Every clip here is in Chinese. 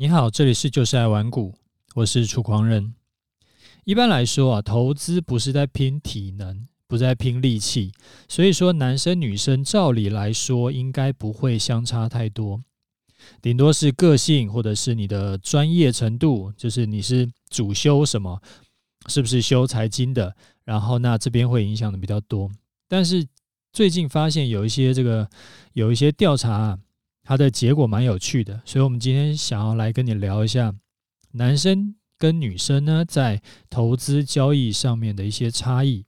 你好，这里是就是爱玩股，我是楚狂人。一般来说啊，投资不是在拼体能，不是在拼力气，所以说男生女生照理来说应该不会相差太多，顶多是个性或者是你的专业程度，就是你是主修什么，是不是修财经的，然后那这边会影响的比较多。但是最近发现有一些这个有一些调查啊。它的结果蛮有趣的，所以我们今天想要来跟你聊一下男生跟女生呢在投资交易上面的一些差异。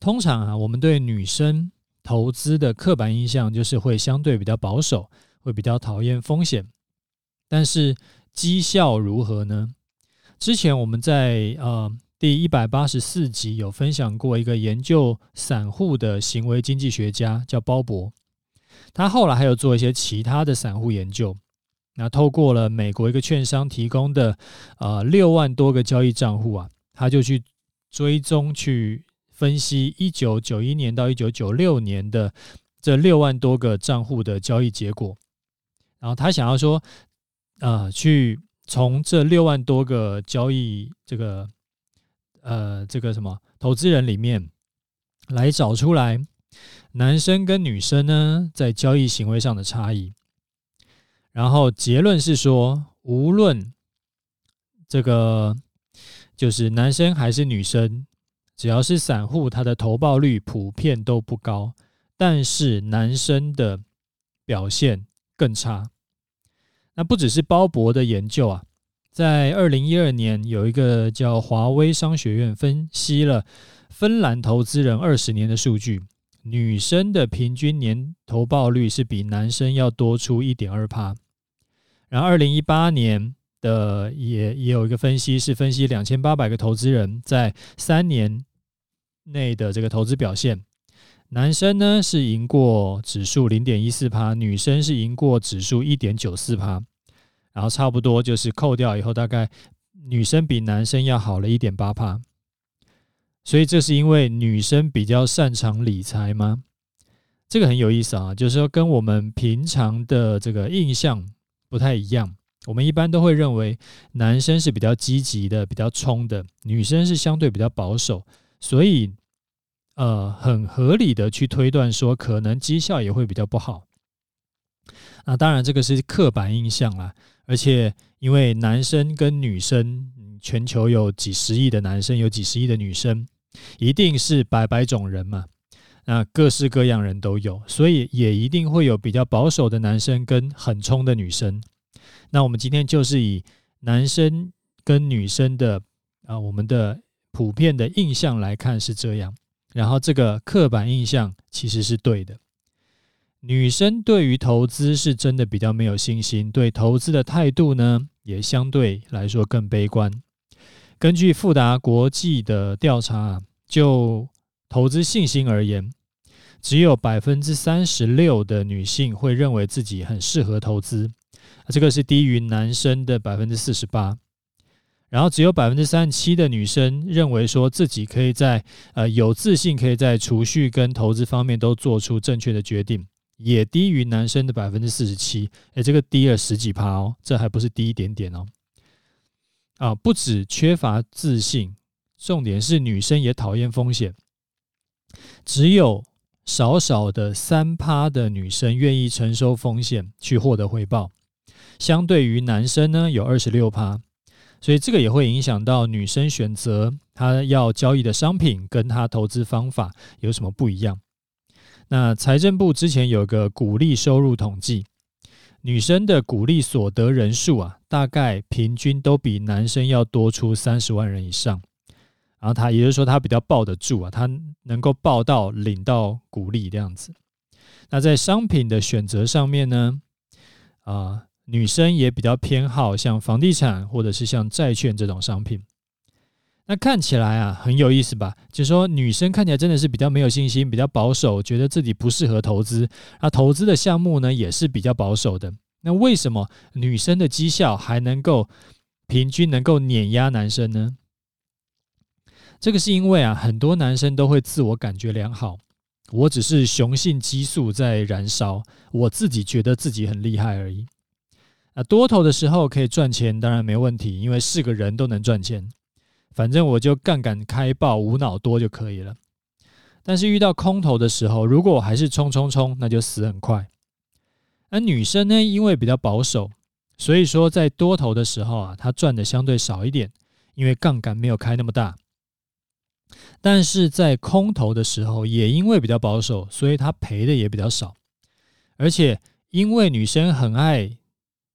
通常啊，我们对女生投资的刻板印象就是会相对比较保守，会比较讨厌风险。但是绩效如何呢？之前我们在呃第一百八十四集有分享过一个研究散户的行为经济学家，叫鲍勃。他后来还有做一些其他的散户研究，那透过了美国一个券商提供的呃六万多个交易账户啊，他就去追踪去分析一九九一年到一九九六年的这六万多个账户的交易结果，然后他想要说，呃，去从这六万多个交易这个呃这个什么投资人里面来找出来。男生跟女生呢，在交易行为上的差异，然后结论是说，无论这个就是男生还是女生，只要是散户，他的投报率普遍都不高，但是男生的表现更差。那不只是鲍勃的研究啊，在二零一二年，有一个叫华威商学院分析了芬兰投资人二十年的数据。女生的平均年投报率是比男生要多出一点二趴，然后二零一八年的也也有一个分析，是分析两千八百个投资人在三年内的这个投资表现，男生呢是赢过指数零点一四趴，女生是赢过指数一点九四趴，然后差不多就是扣掉以后，大概女生比男生要好了一点八趴。所以这是因为女生比较擅长理财吗？这个很有意思啊，就是说跟我们平常的这个印象不太一样。我们一般都会认为男生是比较积极的、比较冲的，女生是相对比较保守。所以，呃，很合理的去推断说，可能绩效也会比较不好。那当然，这个是刻板印象啦。而且，因为男生跟女生，全球有几十亿的男生，有几十亿的女生。一定是百百种人嘛，那各式各样人都有，所以也一定会有比较保守的男生跟很冲的女生。那我们今天就是以男生跟女生的啊，我们的普遍的印象来看是这样，然后这个刻板印象其实是对的。女生对于投资是真的比较没有信心，对投资的态度呢，也相对来说更悲观。根据富达国际的调查，就投资信心而言，只有百分之三十六的女性会认为自己很适合投资，这个是低于男生的百分之四十八。然后只有百分之三十七的女生认为说自己可以在呃有自信可以在储蓄跟投资方面都做出正确的决定，也低于男生的百分之四十七。诶，这个低了十几趴哦，这还不是低一点点哦。啊，不止缺乏自信，重点是女生也讨厌风险。只有少少的三趴的女生愿意承受风险去获得回报，相对于男生呢，有二十六趴，所以这个也会影响到女生选择她要交易的商品跟她投资方法有什么不一样。那财政部之前有个鼓励收入统计。女生的股利所得人数啊，大概平均都比男生要多出三十万人以上。然后他也就是说，他比较抱得住啊，他能够抱到领到股利这样子。那在商品的选择上面呢，啊，女生也比较偏好像房地产或者是像债券这种商品。那看起来啊，很有意思吧？就是说，女生看起来真的是比较没有信心，比较保守，觉得自己不适合投资。那投资的项目呢，也是比较保守的。那为什么女生的绩效还能够平均能够碾压男生呢？这个是因为啊，很多男生都会自我感觉良好，我只是雄性激素在燃烧，我自己觉得自己很厉害而已。啊，多头的时候可以赚钱，当然没问题，因为是个人都能赚钱。反正我就杠杆开爆，无脑多就可以了。但是遇到空头的时候，如果我还是冲冲冲，那就死很快。而女生呢，因为比较保守，所以说在多头的时候啊，她赚的相对少一点，因为杠杆没有开那么大。但是在空头的时候，也因为比较保守，所以她赔的也比较少。而且因为女生很爱。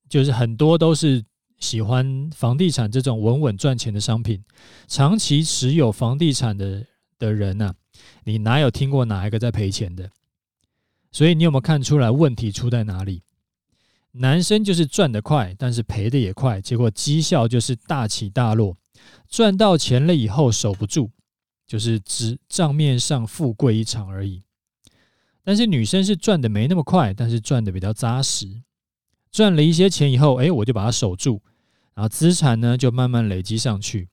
就是很多都是喜欢房地产这种稳稳赚钱的商品，长期持有房地产的的人呢、你哪有听过哪一个在赔钱的？所以你有没有看出来问题出在哪里？男生就是赚得快，但是赔的也快，结果绩效就是大起大落，赚到钱了以后守不住，就是只账面上富贵一场而已。但是女生是赚的没那么快，但是赚的比较扎实。赚了一些钱以后，哎，我就把它守住，然后资产呢就慢慢累积上去。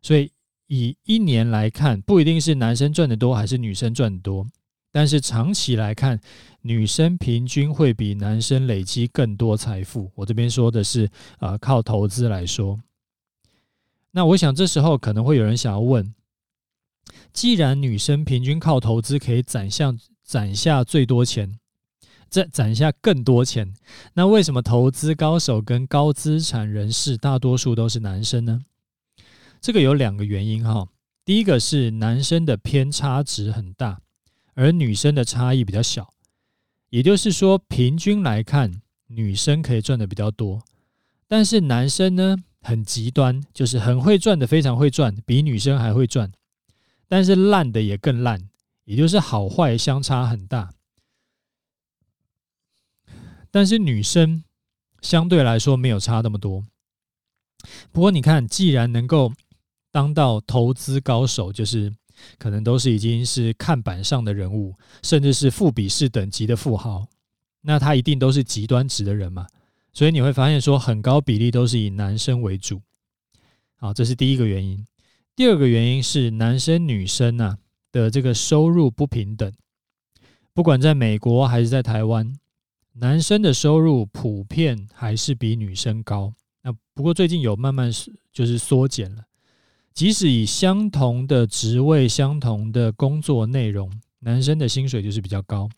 所以以一年来看，不一定是男生赚的多还是女生赚的多，但是长期来看，女生平均会比男生累积更多财富。我这边说的是啊、靠投资来说。那我想这时候可能会有人想要问：既然女生平均靠投资可以攒下攒下最多钱？再攒下更多钱，那为什么投资高手跟高资产人士大多数都是男生呢？这个有两个原因哈。第一个是男生的偏差值很大，而女生的差异比较小。也就是说，平均来看，女生可以赚的比较多，但是男生呢很极端，就是很会赚的非常会赚，比女生还会赚，但是烂的也更烂，也就是好坏相差很大。但是女生相对来说没有差那么多。不过你看，既然能够当到投资高手，就是可能都是已经是看板上的人物，甚至是富比士等级的富豪，那他一定都是极端值的人嘛。所以你会发现说，很高比例都是以男生为主。好，这是第一个原因。第二个原因是男生女生啊的这个收入不平等，不管在美国还是在台湾。男生的收入普遍还是比女生高，那不过最近有慢慢就是缩减了。即使以相同的职位、相同的工作内容，男生的薪水就是比较高。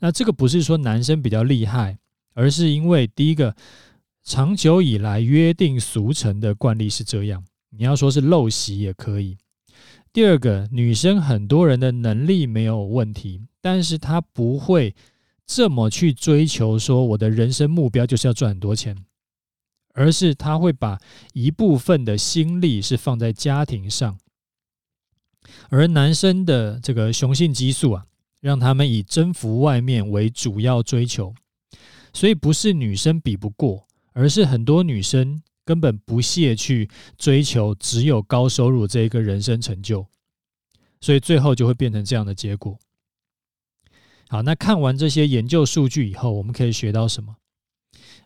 那这个不是说男生比较厉害，而是因为第一个，长久以来约定俗成的惯例是这样。你要说是陋习也可以。第二个，女生很多人的能力没有问题，但是她不会。这么去追求说我的人生目标就是要赚很多钱，而是他会把一部分的心力是放在家庭上，而男生的这个雄性激素啊，让他们以征服外面为主要追求，所以不是女生比不过，而是很多女生根本不屑去追求只有高收入这一个人生成就，所以最后就会变成这样的结果。好，那看完这些研究数据以后，我们可以学到什么？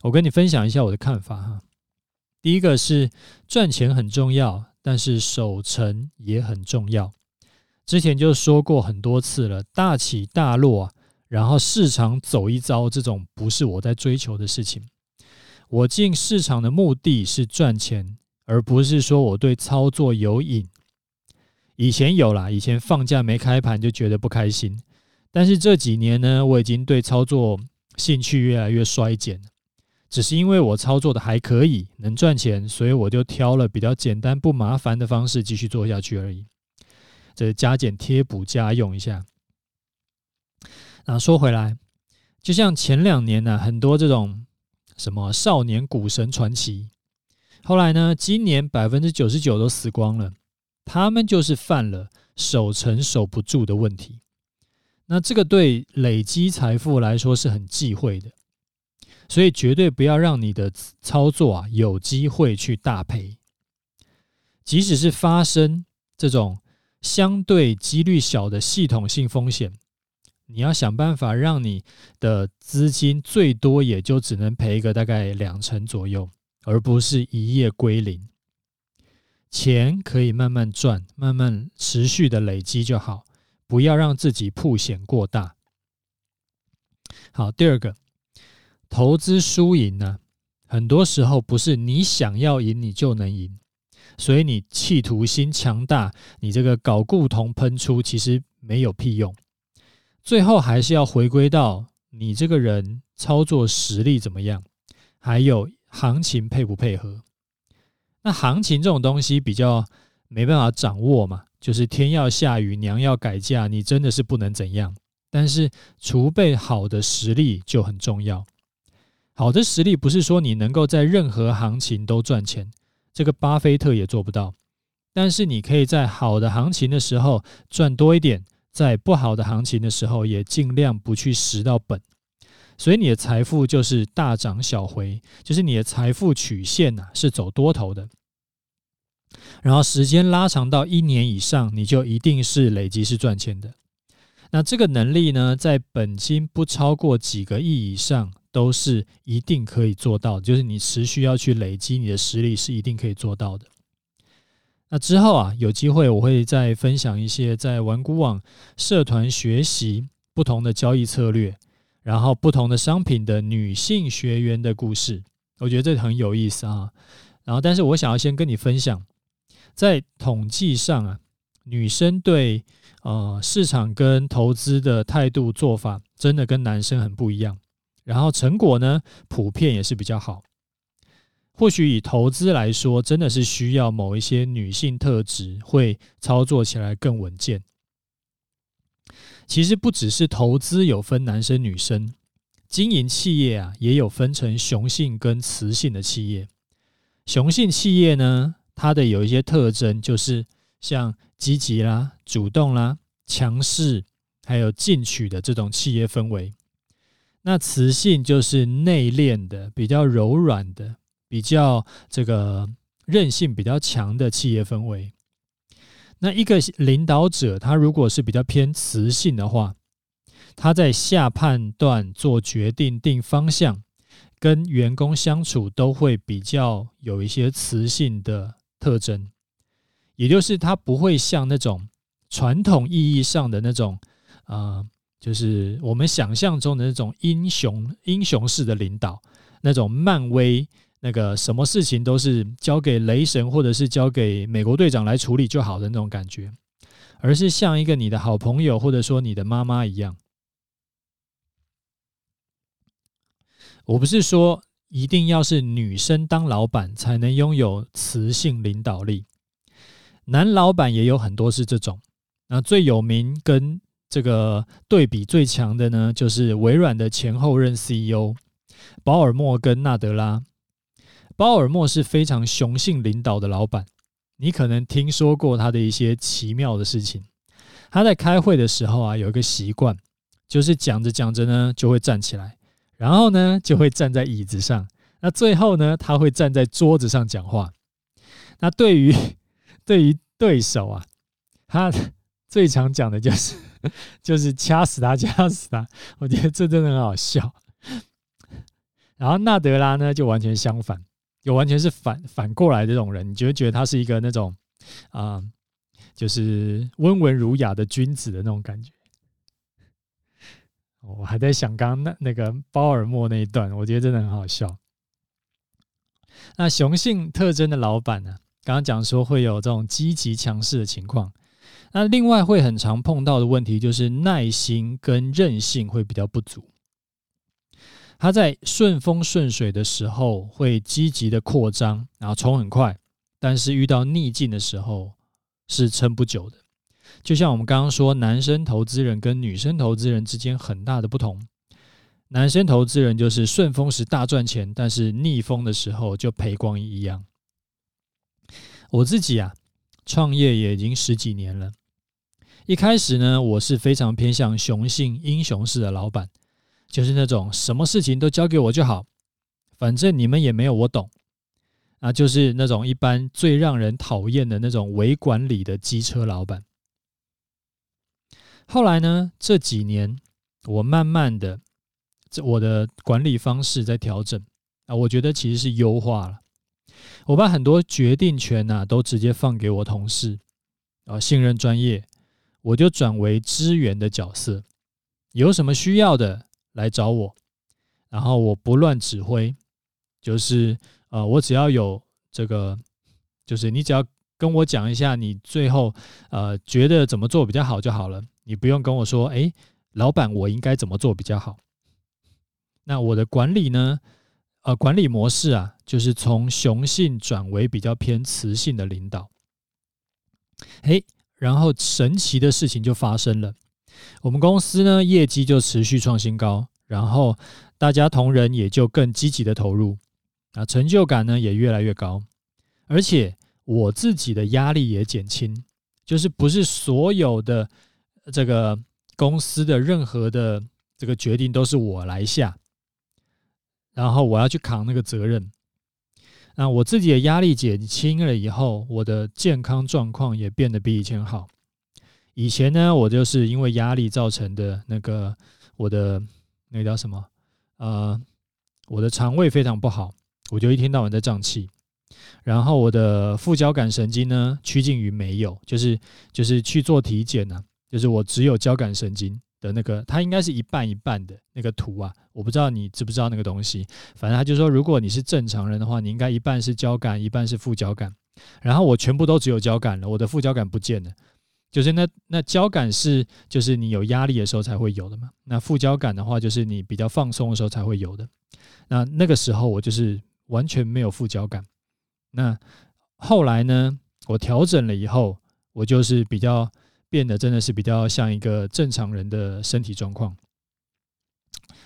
我跟你分享一下我的看法哈。第一个是赚钱很重要，但是守成也很重要。之前就说过很多次了，大起大落，然后市场走一遭，这种不是我在追求的事情。我进市场的目的是赚钱，而不是说我对操作有瘾。以前有啦，以前放假没开盘就觉得不开心。但是这几年呢，我已经对操作兴趣越来越衰减。只是因为我操作的还可以，能赚钱，所以我就挑了比较简单不麻烦的方式继续做下去而已。这加减贴补家用一下。那说回来，就像前两年呢，很多这种什么少年股神传奇，后来呢，今年百分之九十九都死光了。他们就是犯了守成守不住的问题。那这个对累积财富来说是很忌讳的，所以绝对不要让你的操作啊有机会去大赔。即使是发生这种相对几率小的系统性风险，你要想办法让你的资金最多也就只能赔个大概两成左右，而不是一夜归零。钱可以慢慢赚，慢慢持续的累积就好。不要让自己曝险过大。好，第二个，投资输赢呢，很多时候不是你想要赢你就能赢，所以你企图心强大，你这个搞固同喷出其实没有屁用，最后还是要回归到你这个人操作实力怎么样，还有行情配不配合。那行情这种东西比较没办法掌握嘛，就是天要下雨娘要改嫁，你真的是不能怎样。但是储备好的实力就很重要。好的实力不是说你能够在任何行情都赚钱，这个巴菲特也做不到。但是你可以在好的行情的时候赚多一点，在不好的行情的时候也尽量不去蚀到本。所以你的财富就是大涨小回，就是你的财富曲线呐是走多头的。然后时间拉长到一年以上，你就一定是累积是赚钱的。那这个能力呢，在本金不超过几个亿以上。都是一定可以做到，就是你持续要去累积你的实力，是一定可以做到的。那之后啊，有机会我会再分享一些在玩股网社团学习不同的交易策略，然后不同的商品的女性学员的故事，我觉得这很有意思啊。然后，但是我想要先跟你分享，在统计上啊，女生对呃市场跟投资的态度做法，真的跟男生很不一样。然后成果呢，普遍也是比较好。或许以投资来说，真的是需要某一些女性特质，会操作起来更稳健。其实不只是投资有分男生女生，经营企业啊，也有分成雄性跟雌性的企业。雄性企业呢，它的有一些特征，就是像积极啦、主动啦、强势，还有进取的这种企业氛围。那雌性就是内敛的，比较柔软的，比较这个韧性比较强的企业氛围。那一个领导者，他如果是比较偏雌性的话，他在下判断、做决定、定方向，跟员工相处都会比较有一些雌性的特征，也就是他不会像那种传统意义上的那种啊。呃就是我们想象中的那种英雄英雄式的领导，那种漫威那个什么事情都是交给雷神或者是交给美国队长来处理就好的那种感觉，而是像一个你的好朋友或者说你的妈妈一样。我不是说一定要是女生当老板才能拥有雌性领导力，男老板也有很多是这种。那最有名跟这个对比最强的呢，就是微软的前后任 CEO 鲍尔默跟纳德拉。鲍尔默是非常雄性领导的老板，你可能听说过他的一些奇妙的事情。他在开会的时候啊，有一个习惯，就是讲着讲着呢，就会站起来，然后呢，就会站在椅子上，那最后呢，他会站在桌子上讲话。那对于 对于对手啊，他 最常讲的就是。就是掐死他，掐死他！我觉得这真的很好笑。然后纳德拉呢，就完全相反，就完全是反反过来的这种人，你就会觉得他是一个那种啊、就是温文儒雅的君子的那种感觉。我还在想刚刚那那个鲍尔默那一段，我觉得真的很好笑。那雄性特征的老板呢，刚刚讲说会有这种积极强势的情况。那另外会很常碰到的问题就是耐心跟韧性会比较不足。他在顺风顺水的时候会积极的扩张，然后冲很快，但是遇到逆境的时候是撑不久的。就像我们刚刚说，男生投资人跟女生投资人之间很大的不同。男生投资人就是顺风时大赚钱，但是逆风的时候就赔光一样。我自己啊，创业也已经十几年了。一开始呢，我是非常偏向雄性英雄式的老板，就是那种什么事情都交给我就好，反正你们也没有我懂，啊，就是那种一般最让人讨厌的那种伪管理的机车老板。后来呢，这几年我慢慢的，这我的管理方式在调整啊，我觉得其实是优化了，我把很多决定权呐都直接放给我同事，啊，信任专业。我就转为支援的角色，有什么需要的来找我，然后我不乱指挥，就是呃，我只要有这个，就是你只要跟我讲一下你最后呃觉得怎么做比较好就好了，你不用跟我说，哎，老板我应该怎么做比较好。那我的管理呢，呃，管理模式啊，就是从雄性转为比较偏雌性的领导。嘿，然后神奇的事情就发生了，我们公司呢业绩就持续创新高，然后大家同仁也就更积极的投入，啊，成就感呢也越来越高，而且我自己的压力也减轻，就是不是所有的这个公司的任何的这个决定都是我来下，然后我要去扛那个责任。那我自己的压力减轻了以后，我的健康状况也变得比以前好。以前呢，我就是因为压力造成的那个我的那个叫什么？呃，我的肠胃非常不好，我就一天到晚在胀气。然后我的副交感神经呢，趋近于没有，就是就是去做体检呢，就是我只有交感神经。的那个，它应该是一半一半的那个图啊，我不知道你知不知道那个东西。反正他就说，如果你是正常人的话，你应该一半是交感，一半是副交感。然后我全部都只有交感了，我的副交感不见了。就是那那交感是就是你有压力的时候才会有的嘛。那副交感的话，就是你比较放松的时候才会有的。那那个时候我就是完全没有副交感。那后来呢，我调整了以后，我就是比较。变得真的是比较像一个正常人的身体状况，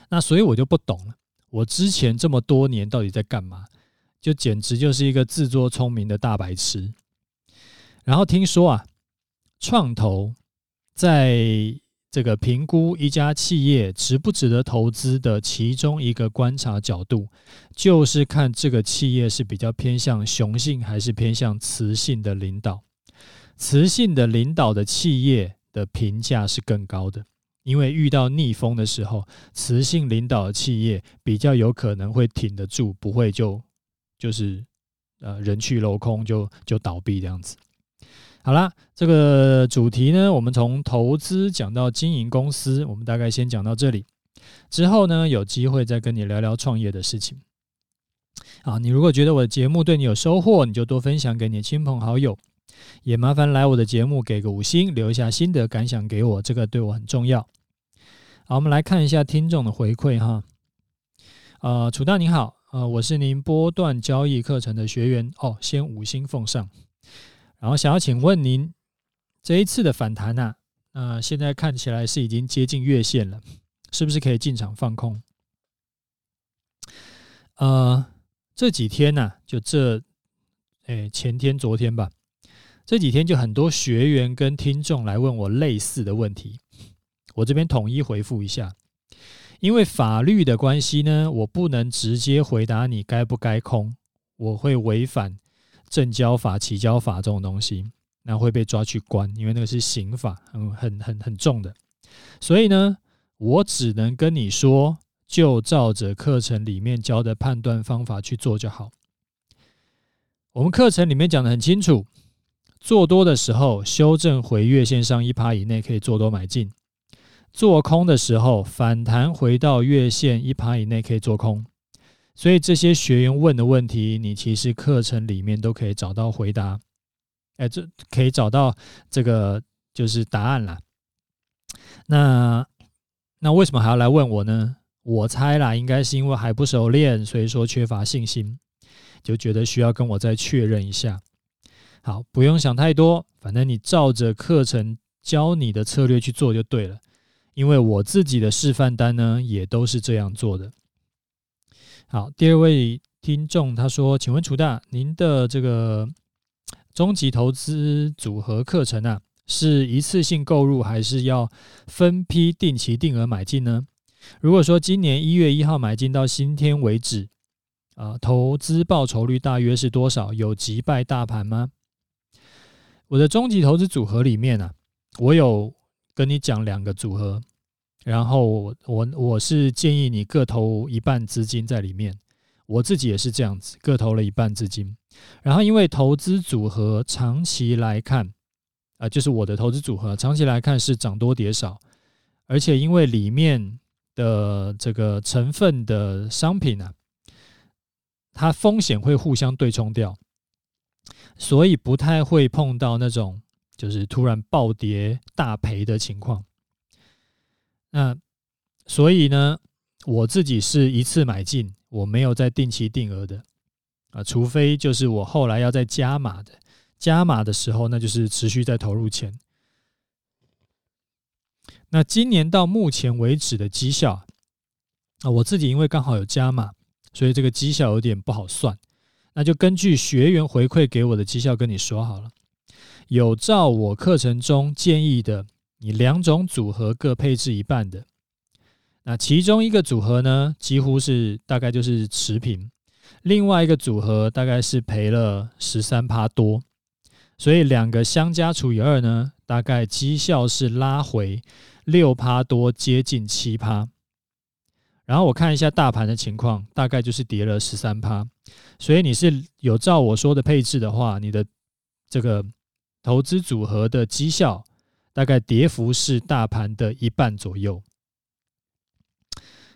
那所以我就不懂了，我之前这么多年到底在干嘛？就简直就是一个自作聪明的大白痴。然后听说啊，创投在这个评估一家企业值不值得投资的其中一个观察角度，就是看这个企业是比较偏向雄性还是偏向雌性的领导。雌性的领导的企业的评价是更高的，因为遇到逆风的时候，雌性领导的企业比较有可能会挺得住，不会就就是呃人去楼空就就倒闭这样子。好啦，这个主题呢，我们从投资讲到经营公司，我们大概先讲到这里。之后呢，有机会再跟你聊聊创业的事情。好，你如果觉得我的节目对你有收获，你就多分享给你的亲朋好友。也麻烦来我的节目给个五星，留下心得感想给我，这个对我很重要。好，我们来看一下听众的回馈哈。呃，楚大您好，呃，我是您波段交易课程的学员哦，先五星奉上。然后想要请问您，这一次的反弹呐、啊，呃，现在看起来是已经接近月线了，是不是可以进场放空？呃，这几天呢、就这，哎，前天、昨天吧。这几天就很多学员跟听众来问我类似的问题，我这边统一回复一下。因为法律的关系呢，我不能直接回答你该不该空，我会违反证交法、起交法这种东西，那会被抓去关，因为那个是刑法，很很很很重的。所以呢，我只能跟你说，就照着课程里面教的判断方法去做就好。我们课程里面讲得很清楚。做多的时候，修正回月线上一趴以内可以做多买进；做空的时候，反弹回到月线一趴以内可以做空。所以这些学员问的问题，你其实课程里面都可以找到回答。哎，这可以找到这个就是答案啦。那那为什么还要来问我呢？我猜啦，应该是因为还不熟练，所以说缺乏信心，就觉得需要跟我再确认一下。好，不用想太多，反正你照着课程教你的策略去做就对了。因为我自己的示范单呢，也都是这样做的。好，第二位听众他说：“请问楚大，您的这个终极投资组合课程啊，是一次性购入，还是要分批定期定额买进呢？如果说今年一月一号买进到今天为止，啊，投资报酬率大约是多少？有击败大盘吗？”我的终极投资组合里面呢、啊，我有跟你讲两个组合，然后我我我是建议你各投一半资金在里面，我自己也是这样子，各投了一半资金。然后因为投资组合长期来看，啊、就是我的投资组合长期来看是涨多跌少，而且因为里面的这个成分的商品呢、啊，它风险会互相对冲掉，所以不太会碰到那种就是突然暴跌大赔的情况。那所以呢，我自己是一次买进，我没有再定期定额的啊，除非就是我后来要再加码的，加码的时候那就是持续在投入钱。那今年到目前为止的绩效啊，我自己因为刚好有加码，所以这个绩效有点不好算。那就根据学员回馈给我的绩效跟你说好了，有照我课程中建议的，你两种组合各配置一半的。那其中一个组合呢，几乎是大概就是持平，另外一个组合大概是赔了十三趴多，所以两个相加除以二呢，大概绩效是拉回。六趴多，接近七趴。然后我看一下大盘的情况，大概就是跌了十三趴。所以你是有照我说的配置的话，你的这个投资组合的绩效大概跌幅是大盘的一半左右。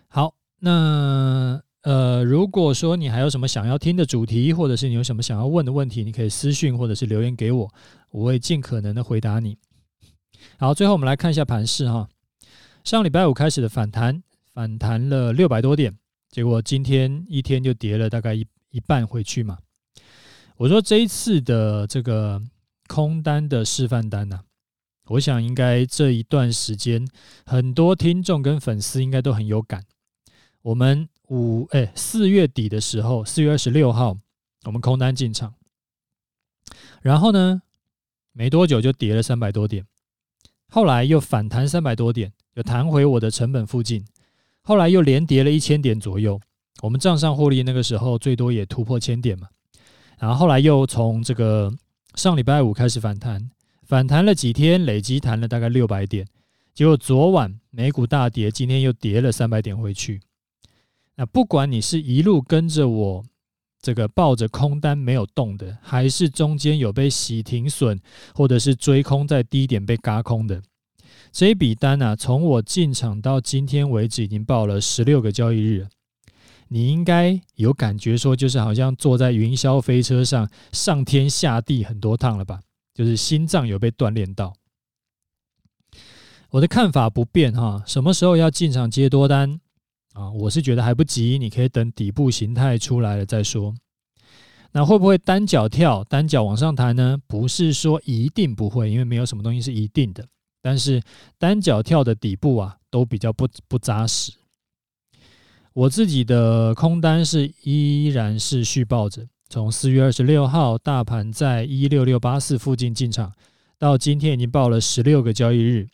好，那呃，如果说你还有什么想要听的主题，或者是你有什么想要问的问题，你可以私讯或者是留言给我，我会尽可能的回答你。好，最后我们来看一下盘势哈。上礼拜五开始的反弹，反弹了六百多点，结果今天一天就跌了大概一一半回去嘛。我说这一次的这个空单的示范单呐，我想应该这一段时间很多听众跟粉丝应该都很有感。我们五哎四月底的时候，四月二十六号，我们空单进场，然后呢，没多久就跌了三百多点。后来又反弹三百多点，又弹回我的成本附近。后来又连跌了一千点左右，我们账上获利那个时候最多也突破千点嘛。然后后来又从这个上礼拜五开始反弹，反弹了几天，累积弹了大概六百点。结果昨晚美股大跌，今天又跌了三百点回去。那不管你是一路跟着我。这个抱着空单没有动的，还是中间有被洗停损，或者是追空在低点被嘎空的，这一笔单啊，从我进场到今天为止，已经报了十六个交易日。你应该有感觉说，就是好像坐在云霄飞车上上天下地很多趟了吧？就是心脏有被锻炼到。我的看法不变哈，什么时候要进场接多单？啊，我是觉得还不急，你可以等底部形态出来了再说。那会不会单脚跳、单脚往上弹呢？不是说一定不会，因为没有什么东西是一定的。但是单脚跳的底部啊，都比较不不扎实。我自己的空单是依然是续抱着，从四月二十六号大盘在一六六八四附近进场，到今天已经报了十六个交易日。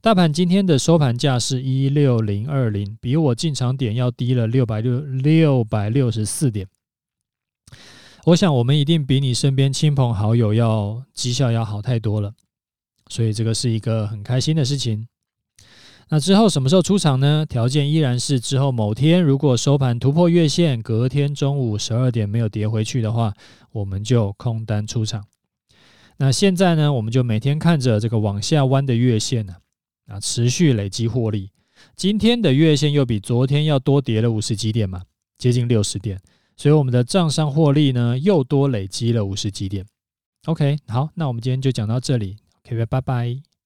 大盘今天的收盘价是一六零二零，比我进场点要低了六百六六百六十四点。我想我们一定比你身边亲朋好友要绩效要好太多了，所以这个是一个很开心的事情。那之后什么时候出场呢？条件依然是之后某天如果收盘突破月线，隔天中午十二点没有跌回去的话，我们就空单出场。那现在呢，我们就每天看着这个往下弯的月线呢。啊，持续累积获利，今天的月线又比昨天要多跌了五十几点嘛，接近六十点，所以我们的账上获利呢又多累积了五十几点。OK，好，那我们今天就讲到这里，OK，拜拜。